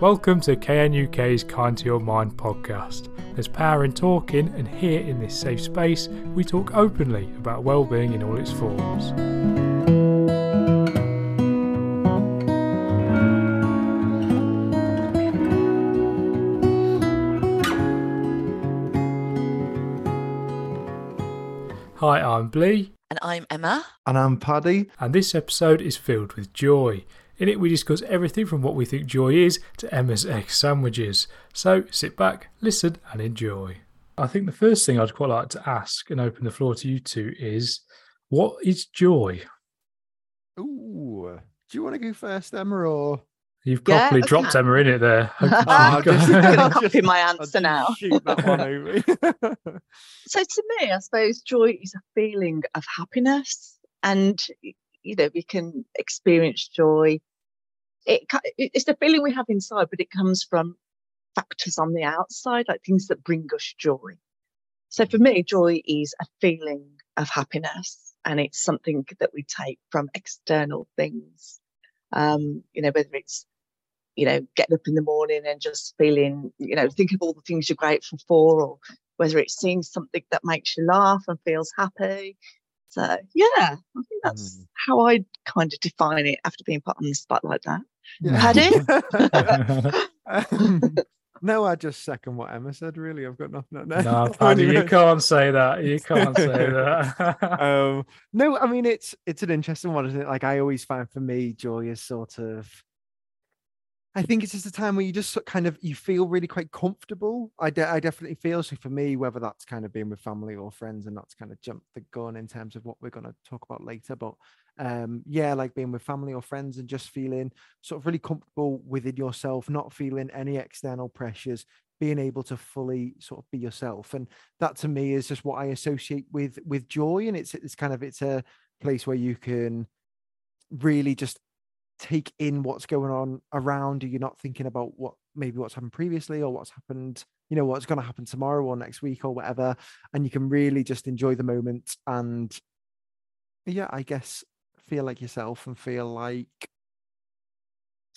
Welcome to KNUK's Kind to Your Mind podcast. There's power in talking, and here in this safe space, we talk openly about well-being in all its forms. Hi, I'm Blee. And I'm Emma. And I'm Paddy. And this episode is filled with joy. In it, we discuss everything from what we think joy is to Emma's egg sandwiches. So sit back, listen, and enjoy. I think the first thing I'd quite like to ask and open the floor to you two is what is joy? Ooh, do you want to go first, Emma, or You've properly yeah, dropped Emma in it there. Ah, I'm just going to copy my answer now. Shoot that one over. so to me, I suppose joy is a feeling of happiness, and you know we can experience joy. It, it's the feeling we have inside, but it comes from factors on the outside, like things that bring us joy. So for me, joy is a feeling of happiness, and it's something that we take from external things um, you know, whether it's, you know, getting up in the morning and just feeling, you know, think of all the things you're grateful for, or whether it's seeing something that makes you laugh and feels happy. So yeah, I think that's mm. how I kind of define it after being put on the spot like that. Yeah. Paddy? No, I just second what Emma said. Really, I've got nothing. No, no Paddy, you can't say that. You can't say that. um, no, I mean it's it's an interesting one, isn't it? Like I always find for me, joy is sort of. I think it's just a time where you just kind of you feel really quite comfortable. I, de- I definitely feel so for me, whether that's kind of being with family or friends, and not to kind of jump the gun in terms of what we're going to talk about later. But um yeah like being with family or friends and just feeling sort of really comfortable within yourself not feeling any external pressures being able to fully sort of be yourself and that to me is just what i associate with with joy and it's it's kind of it's a place where you can really just take in what's going on around you you're not thinking about what maybe what's happened previously or what's happened you know what's going to happen tomorrow or next week or whatever and you can really just enjoy the moment and yeah i guess feel like yourself and feel like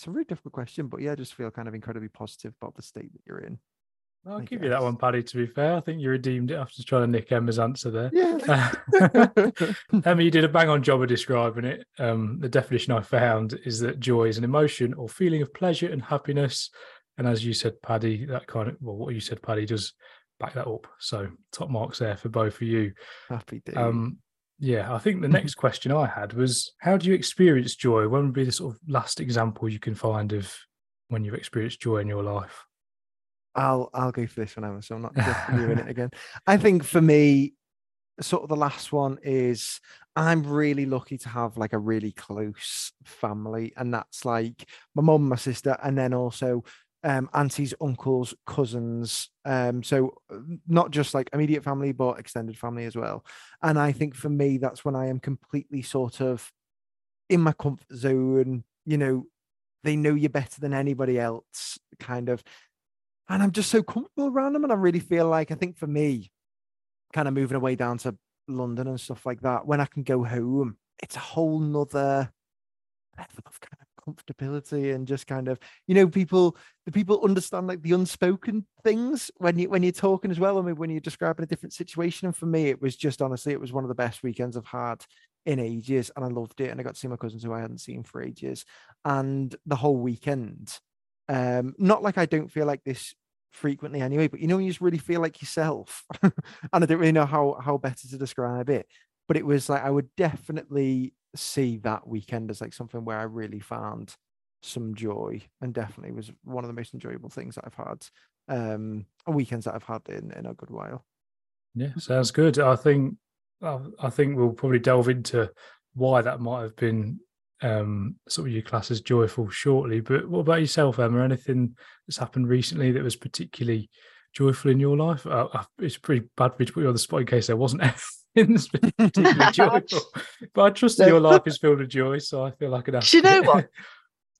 it's a really difficult question, but yeah, just feel kind of incredibly positive about the state that you're in. I'll I give guess. you that one, Paddy. To be fair, I think you redeemed it after trying to nick Emma's answer there. Yeah. Emma, you did a bang on job of describing it. Um, the definition I found is that joy is an emotion or feeling of pleasure and happiness. And as you said, Paddy, that kind of well, what you said, Paddy, does back that up. So top marks there for both of you. Happy day. Um, yeah, I think the next question I had was how do you experience joy? When would be the sort of last example you can find of when you've experienced joy in your life? I'll I'll go for this one, Emma. So I'm not doing it again. I think for me, sort of the last one is I'm really lucky to have like a really close family, and that's like my mum, my sister, and then also um, aunties, uncles, cousins. Um, so uh, not just like immediate family, but extended family as well. And I think for me, that's when I am completely sort of in my comfort zone. You know, they know you better than anybody else, kind of. And I'm just so comfortable around them. And I really feel like I think for me, kind of moving away down to London and stuff like that, when I can go home, it's a whole nother level of kind of comfortability and just kind of you know people the people understand like the unspoken things when you when you're talking as well I mean when you're describing a different situation and for me it was just honestly it was one of the best weekends I've had in ages and I loved it and I got to see my cousins who I hadn't seen for ages and the whole weekend um not like I don't feel like this frequently anyway but you know you just really feel like yourself and I don't really know how how better to describe it but it was like I would definitely see that weekend as like something where I really found some joy and definitely was one of the most enjoyable things that I've had um weekends that I've had in in a good while. Yeah, sounds good. I think I think we'll probably delve into why that might have been um sort of your class as joyful shortly. But what about yourself, Emma? Anything that's happened recently that was particularly joyful in your life? Uh, uh it's pretty bad for me to put you on the spot in case there wasn't anything particularly joyful. But I trust that your life is filled with joy, so I feel like I Do you know what?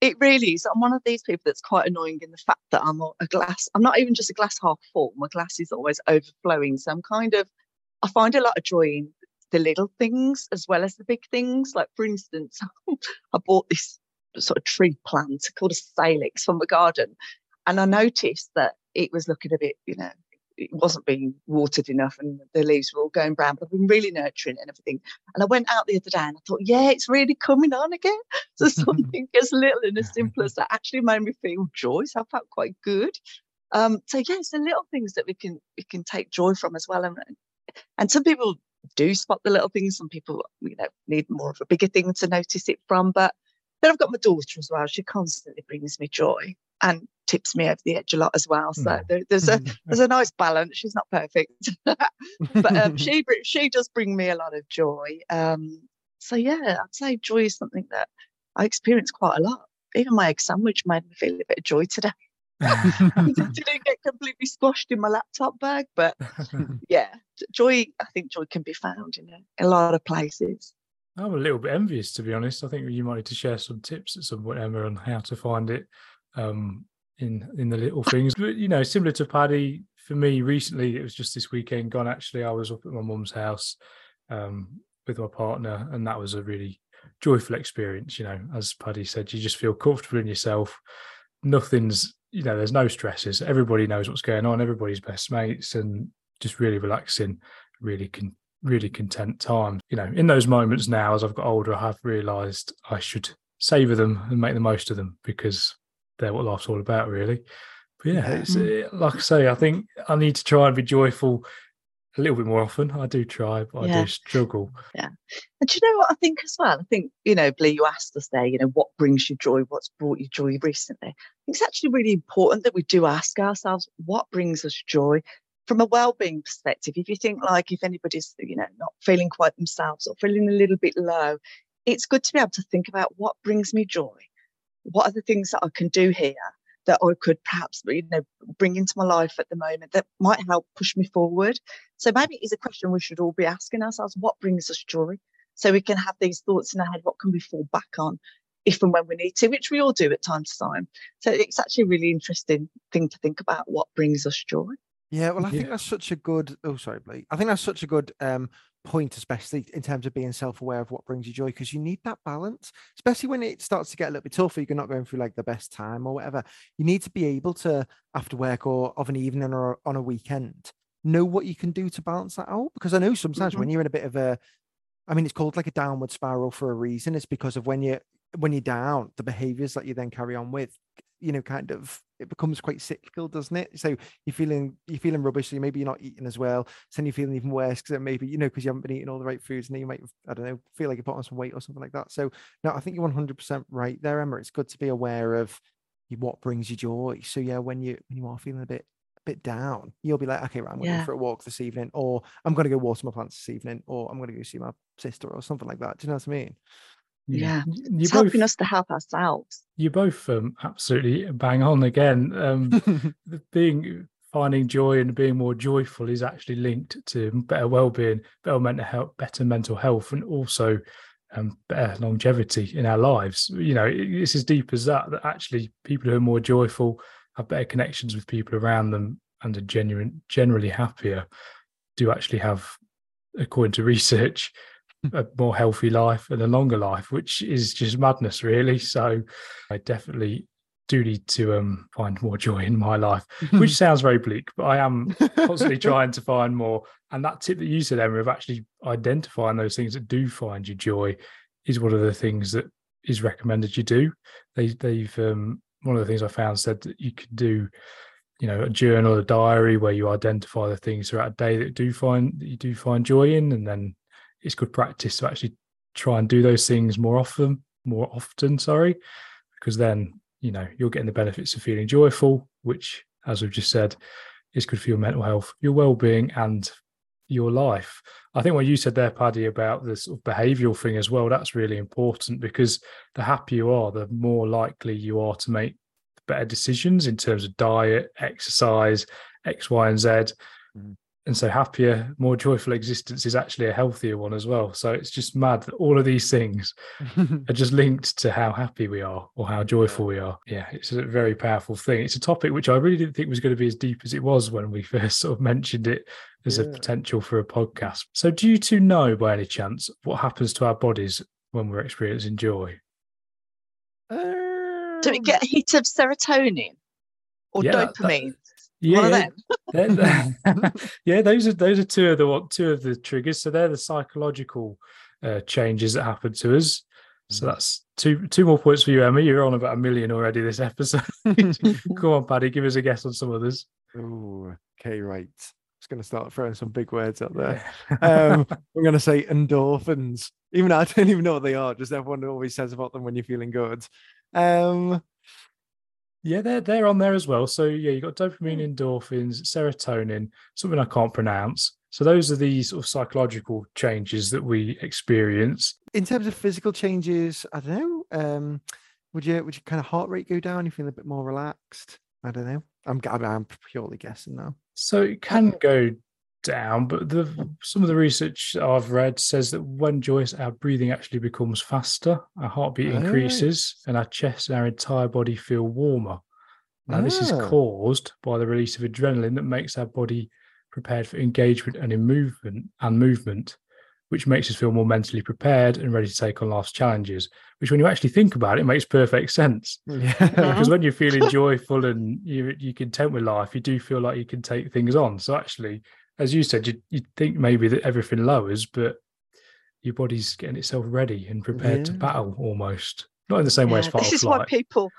It really is. I'm one of these people that's quite annoying in the fact that I'm not a glass. I'm not even just a glass half full. My glass is always overflowing. So I'm kind of. I find a lot of joy in the little things as well as the big things. Like for instance, I bought this sort of tree plant called a salix from the garden. And I noticed that it was looking a bit, you know, it wasn't being watered enough and the leaves were all going brown, but I've been really nurturing and everything. And I went out the other day and I thought, yeah, it's really coming on again. So something as little and as simple as that actually made me feel joy. So I felt quite good. Um, so yeah, it's the little things that we can we can take joy from as well. And and some people do spot the little things. Some people, you know, need more of a bigger thing to notice it from. But then I've got my daughter as well. She constantly brings me joy and tips me over the edge a lot as well. So mm. there, there's a there's a nice balance. She's not perfect, but um, she she does bring me a lot of joy. Um, so yeah, I'd say joy is something that I experience quite a lot. Even my egg sandwich made me feel a bit of joy today. Didn't get completely squashed in my laptop bag, but yeah, joy. I think joy can be found in a, a, lot of places. I'm a little bit envious, to be honest. I think you might need to share some tips at some point, Emma, on how to find it um, in in the little things. But you know, similar to Paddy, for me recently, it was just this weekend gone. Actually, I was up at my mum's house um, with my partner, and that was a really joyful experience. You know, as Paddy said, you just feel comfortable in yourself. Nothing's you know, there's no stresses. Everybody knows what's going on. Everybody's best mates, and just really relaxing, really con- really content time. You know, in those moments now, as I've got older, I have realised I should savor them and make the most of them because they're what life's all about, really. But yeah, it's, mm. like I say, I think I need to try and be joyful a little bit more often. I do try, but yeah. I do struggle. Yeah. And do you know what I think as well? I think, you know, Blee, you asked us there, you know, what brings you joy? What's brought you joy recently? I think it's actually really important that we do ask ourselves what brings us joy from a well-being perspective. If you think like if anybody's, you know, not feeling quite themselves or feeling a little bit low, it's good to be able to think about what brings me joy. What are the things that I can do here that I could perhaps you know bring into my life at the moment that might help push me forward. So maybe it is a question we should all be asking ourselves: what brings us joy? So we can have these thoughts in our head: what can we fall back on if and when we need to, which we all do at time to time. So it's actually a really interesting thing to think about: what brings us joy. Yeah, well, I think that's such a good. Oh, sorry, Blake. I think that's such a good um, point, especially in terms of being self-aware of what brings you joy, because you need that balance, especially when it starts to get a little bit tougher. You're not going through like the best time or whatever. You need to be able to, after work or of an evening or on a weekend, know what you can do to balance that out. Because I know sometimes mm-hmm. when you're in a bit of a, I mean, it's called like a downward spiral for a reason. It's because of when you're when you're down, the behaviors that you then carry on with you know, kind of it becomes quite cyclical, doesn't it? So you're feeling you're feeling rubbish, so maybe you're not eating as well. So then you're feeling even worse because it maybe you know because you haven't been eating all the right foods, and then you might I don't know feel like you put on some weight or something like that. So no, I think you're 100 percent right there, Emma. It's good to be aware of what brings you joy. So yeah, when you when you are feeling a bit a bit down, you'll be like, okay, right, I'm going yeah. for a walk this evening, or I'm going to go water my plants this evening, or I'm going to go see my sister or something like that. Do you know what I mean? Yeah, yeah. it's both, helping us to help ourselves. You both um, absolutely bang on again. Um, being finding joy and being more joyful is actually linked to better well-being better mental health better mental health and also um, better longevity in our lives. You know it's as deep as that that actually people who are more joyful have better connections with people around them and are genuine generally happier do actually have according to research a more healthy life and a longer life, which is just madness, really. So I definitely do need to um, find more joy in my life, which sounds very bleak, but I am constantly trying to find more. And that tip that you said, Emma, of actually identifying those things that do find you joy is one of the things that is recommended you do. They, they've um, one of the things I found said that you could do, you know, a journal, a diary where you identify the things throughout a day that do find that you do find joy in, and then it's good practice to actually try and do those things more often, more often, sorry, because then, you know, you're getting the benefits of feeling joyful, which, as we've just said, is good for your mental health, your well-being, and your life. I think what you said there, Paddy, about this sort of behavioural thing as well, that's really important because the happier you are, the more likely you are to make better decisions in terms of diet, exercise, X, Y, and Z. Mm and so happier more joyful existence is actually a healthier one as well. So it's just mad that all of these things are just linked to how happy we are or how joyful we are. Yeah it's a very powerful thing. It's a topic which i really didn't think was going to be as deep as it was when we first sort of mentioned it as yeah. a potential for a podcast. So do you two know by any chance what happens to our bodies when we're experiencing joy? Do we Um, get a hit of serotonin or Yeah, that- dopamine? Yeah, One of yeah. them. They're- they're- yeah, those are those are two of the two of the triggers. So they're the psychological uh, changes that happen to us. So Mhm. that's two two more points for you, Emma. You're on about a million already this episode. Come on, Paddy, give us a guess on some others. Ooh, okay, right. Just going to start throwing some big words out there. Um, I'm going to say endorphins. Even though I don't even know what they are. Just everyone always says about them when you're feeling good. Um, Yeah, they're they're on there as well. So yeah, you got dopamine, endorphins, serotonin, something I can't pronounce. So those are the sort of psychological changes that we experience. in terms of physical changes, I don't know. Um, would you would your kind of heart rate go down? You feel a bit more relaxed? I don't know. I'm, I'm purely guessing now. So it can go down, but the some of the research I've read says that when joyous, our breathing actually becomes faster, our heartbeat Oh, increases, and our chest and our entire body feel warmer. Now, this is Ah. caused by the release of adrenaline that makes our body prepared for engagement and in movement and movement, which makes us feel more mentally prepared and ready to take on life's challenges. Which, when you actually think about it, makes perfect sense Yeah. because when you're feeling joyful and you you're content with life, you do feel like you can take things on. So actually, as you said, you you think maybe that everything lowers, but your body's getting itself ready and prepared to battle almost. Not in the same way as Yeah, fight this is why people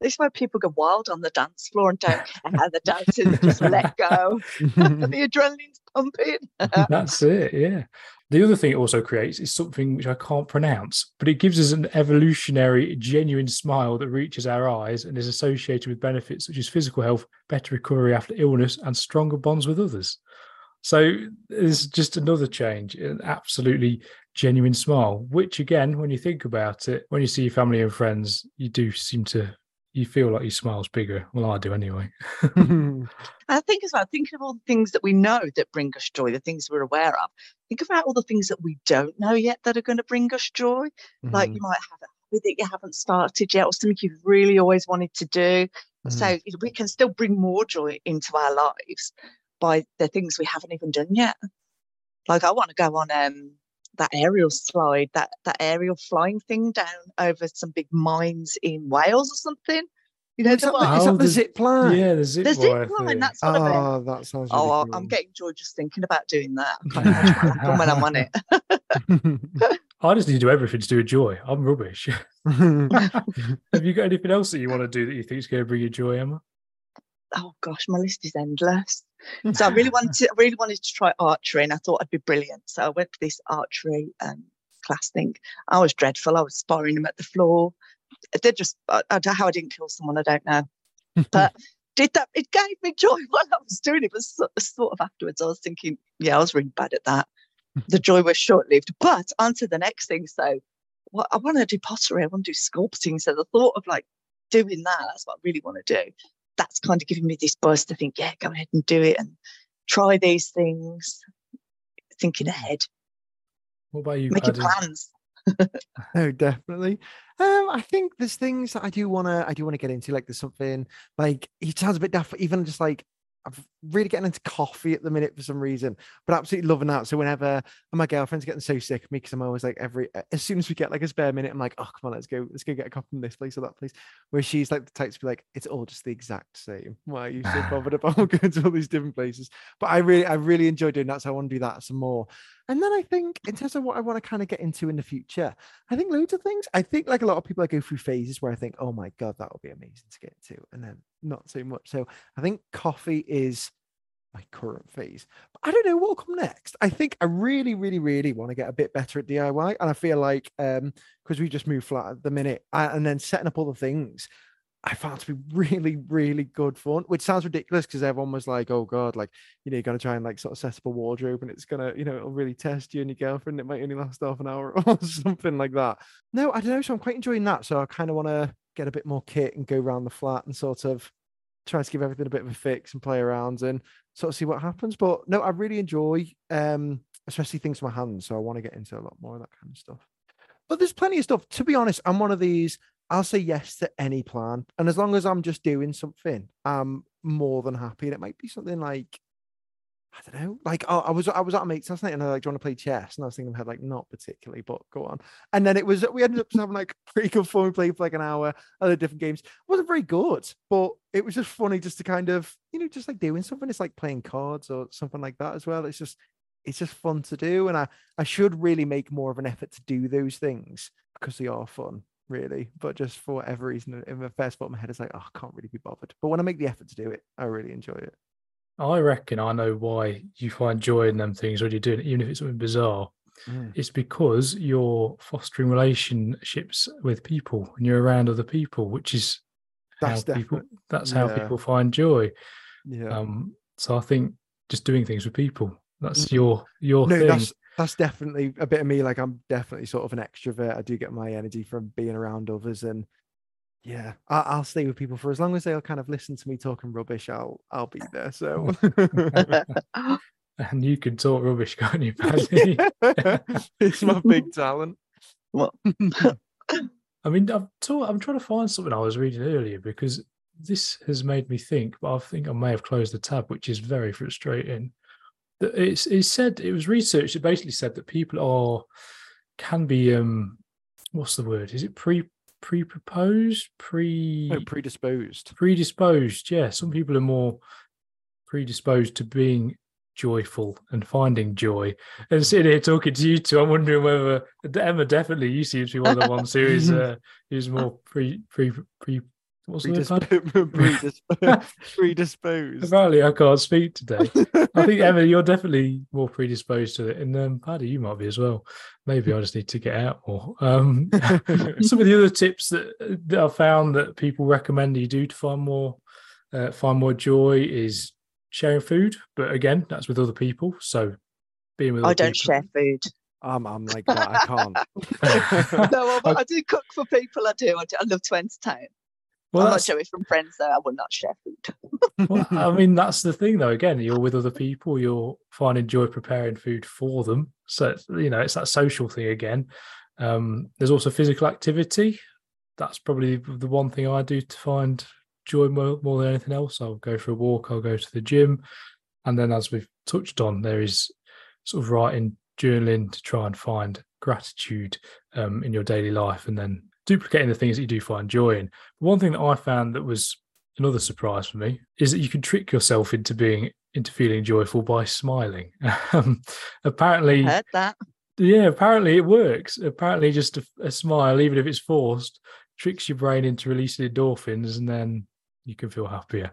this is why people go wild on the dance floor and don't care. They're dancing, just let go. the adrenaline's pumping. That's it, yeah. The other thing it also creates is something which I can't pronounce, but it gives us an evolutionary, genuine smile that reaches our eyes and is associated with benefits such as physical health, better recovery after illness, and stronger bonds with others. So there's just another change, an absolutely genuine smile, which again, when you think about it, when you see your family and friends, you do seem to you feel like your smile's bigger. Well, I do anyway. I think as well, think of all the things that we know that bring us joy, the things we're aware of. Think about all the things that we don't know yet that are going to bring us joy. Like Mhm, you might have a hobby that you haven't started yet, or something you've really always wanted to do. mhm. So we can still bring more joy into our lives by the things we haven't even done yet. Like I want to go on um that aerial slide, that that aerial flying thing down over some big mines in Wales or something. You know, is the that, one- the, is Oh, that the the- zip line? yeah, the zip the zip line. thing. That's what I meant. Oh, that sounds really Oh, I- cool. I'm getting joy just thinking about doing that. I can't imagine what happen when I'm on it. I just need to do everything to do with joy. I'm rubbish. Have you got anything else that you want to do that you think is going to bring you joy, Emma? Oh gosh, my list is endless. So I really wanted to, I really wanted to try archery, and I thought I'd be brilliant. So I went to this archery um, class thing. I was dreadful. I was sparring them at the floor. Did just I, I don't- how I didn't kill someone. I don't know, but did that? It gave me joy while I was doing it. But so, sort of afterwards, I was thinking, yeah, I was really bad at that. The joy was short lived. But on to the next thing. So what I want to do pottery. I want to do sculpting. So the thought of like doing that, that's what I really want to do. That's kind of giving me this buzz to think, yeah, go ahead and do it and try these things. Thinking ahead, What about you, making Paddy? plans. No, definitely. Um, I think there's things that I do wanna I do wanna get into. Like there's something like it sounds a bit daft, even just like I'm really getting into coffee at the minute for some reason, but absolutely loving that. So whenever my girlfriend's getting so sick of me because I'm always like every as soon as we get like a spare minute, I'm like, oh come on, let's go, let's go get a coffee from this place or that place. Where she's like the type to be like, it's all just the exact same. Why are you so bothered about going to all these different places? But I really, I really enjoy doing that. So I want to do that some more. And then I think in terms of what I want to kind of get into in the future, I think loads of things. I think like a lot of people, I go through phases where I think, oh my God, that would be amazing to get into. And then not so much. So I think coffee is my current phase. But I don't know what will come next. I think I really, really, really want to get a bit better at DIY. And I feel like um, because we just moved flat at the minute I, and then setting up all the things, I found to be really, really good fun, which sounds ridiculous because everyone was like, oh God, like, you know, you're going to try and like sort of set up a wardrobe and it's going to, you know, it'll really test you and your girlfriend. It might only last half an hour or something like that. No, I don't know. So I'm quite enjoying that. So I kind of want to get a bit more kit and go around the flat and sort of try to give everything a bit of a fix and play around and sort of see what happens. But no, I really enjoy, um, especially things with my hands. So I want to get into a lot more of that kind of stuff. But there's plenty of stuff. To be honest, I'm one of these. I'll say yes to any plan, and as long as I'm just doing something, I'm more than happy. And it might be something like I don't know. Like, oh, I was I was at a mate's last night, and I like, do you want to play chess? And I was thinking, I had like not particularly, but go on. And then it was we ended up having like pretty good fun. We played for like an hour, other different games. It wasn't very good, but it was just funny just to kind of you know just like doing something. It's like playing cards or something like that as well. It's just it's just fun to do, and I I should really make more of an effort to do those things because they are fun really. But just for whatever reason, in the first spot in my head, it's like, oh, I can't really be bothered. But when I make the effort to do it, I really enjoy it. I reckon I know why you find joy in them things when you're doing it, even if it's something bizarre. Mm. It's because you're fostering relationships with people and you're around other people, which is That's how people that's how yeah. people find joy. Yeah. Um, so I think just doing things with people, that's Mm. your your no, thing. that's that's definitely a bit of me. Like I'm definitely sort of an extrovert. I do get my energy from being around others, and yeah, I, I'll stay with people for as long as they'll kind of listen to me talking rubbish. I'll I'll be there. So and you can talk rubbish, can't you, Paddy? it's my big talent. Well, I mean, I'm, taught, I'm trying to find something I was reading earlier because this has made me think, but I think I may have closed the tab, which is very frustrating. That It's, it said, it was researched, it basically said that people are, can be, um, what's the word? Is it pre, pre proposed? Pre, No, predisposed. predisposed? Yeah. Some people are more predisposed to being joyful and finding joy. And sitting here talking to you two, I'm wondering whether Emma definitely you seem to be one of the ones who is uh, who's more pre pre pre what's the? Predisp- Paddy? predisposed. Apparently I can't speak today. I think Emma, you're definitely more predisposed to it. And um Paddy, you might be as well. Maybe I just need to get out more. Um some of the other tips that, that I found that people recommend you do to find more uh, find more joy is sharing food, but again, that's with other people. So being with I other don't people- share food. I'm I'm like that. I can't. no, I, I do cook for people. I do. I, do. I love to entertain. Well, I'm not Joey from Friends, though. I will not share food. well, I mean, that's the thing, though. Again, you're with other people. You're finding joy preparing food for them. So you know, it's that social thing again. Um, there's also physical activity. That's probably the one thing I do to find joy more, more than anything else. I'll go for a walk. I'll go to the gym, and then, as we've touched on, there is sort of writing, journaling to try and find gratitude um, in your daily life, and then duplicating the things that you do find joy in. One thing that I found that was another surprise for me is that you can trick yourself into being into feeling joyful by smiling. Um, apparently, Heard that. yeah, apparently it works. Apparently, just a, a smile, even if it's forced, tricks your brain into releasing endorphins, and then you can feel happier.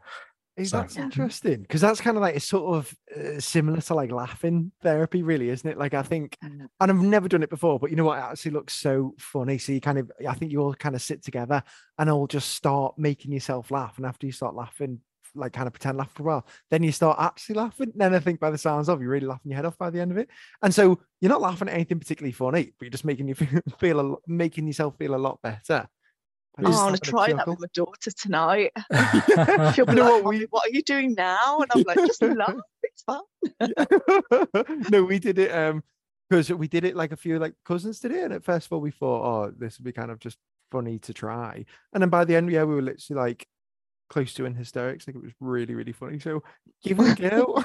Is So- that's interesting? Because that's kind of like it's sort of uh, similar to like laughing therapy, really, isn't it? Like I think, and I've never done it before, but you know what? It actually looks so funny. So you kind of, I think you all kind of sit together and all just start making yourself laugh, and after you start laughing, like kind of pretend laugh for a while, then you start actually laughing. Then I think by the sounds of, you're really laughing your head off by the end of it. And so you're not laughing at anything particularly funny, but you're just making you feel, feel a, making yourself feel a lot better. By Oh, I want to try that with my daughter tonight. She'll be like, what, we- what are you doing now? And I'm like, just laugh. It's fun. no, we did it um because we did it like a few like cousins did it, and at first of all we thought, oh, this would be kind of just funny to try, and then by the end, yeah, we were literally like close to in hysterics, like it was really really funny. So give it a go.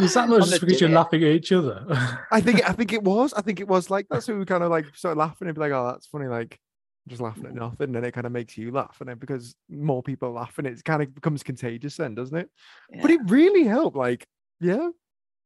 Is that not just because you're laughing at each other? I think I think it was. I think it was like that. So we kind of like started laughing and be like, oh, that's funny, like just laughing at nothing, and it kind of makes you laugh, and then because more people are laughing, it kind of becomes contagious, then doesn't it? But it really helped. Like, yeah,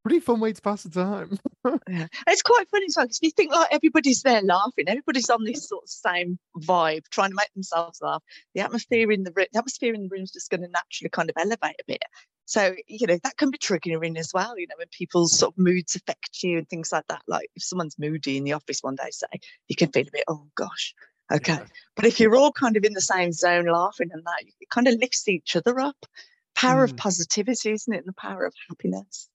pretty fun way to pass the time. Yeah. It's quite funny as well because you think like everybody's there laughing, everybody's on this sort of same vibe, trying to make themselves laugh. The atmosphere in the room, the atmosphere in the room is just going to naturally kind of elevate a bit. So you know that can be triggering as well. You know when people's sort of moods affect you and things like that. Like if someone's moody in the office one day, say you can feel a bit, oh gosh, okay. Yeah. But if you're all kind of in the same zone, laughing and that, it kind of lifts each other up. Power of Mm. positivity, isn't it? And the power of happiness.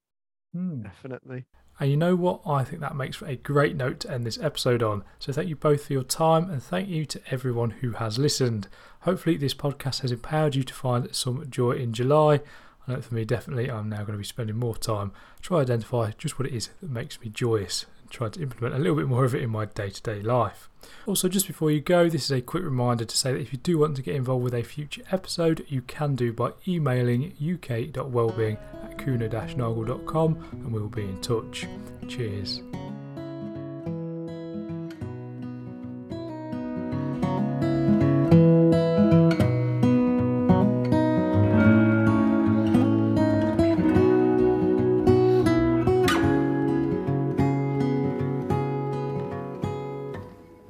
Hmm. Definitely. And you know what? I think that makes for a great note to end this episode on. So thank you both for your time and thank you to everyone who has listened. Hopefully, this podcast has empowered you to find some joy in July. I know for me, definitely, I'm now going to be spending more time trying to identify just what it is that makes me joyous and try to implement a little bit more of it in my day to day life. Also, just before you go, this is a quick reminder to say that if you do want to get involved with a future episode, you can do by emailing uk.wellbeing at kuehne-nagel.com and we'll be in touch. Cheers.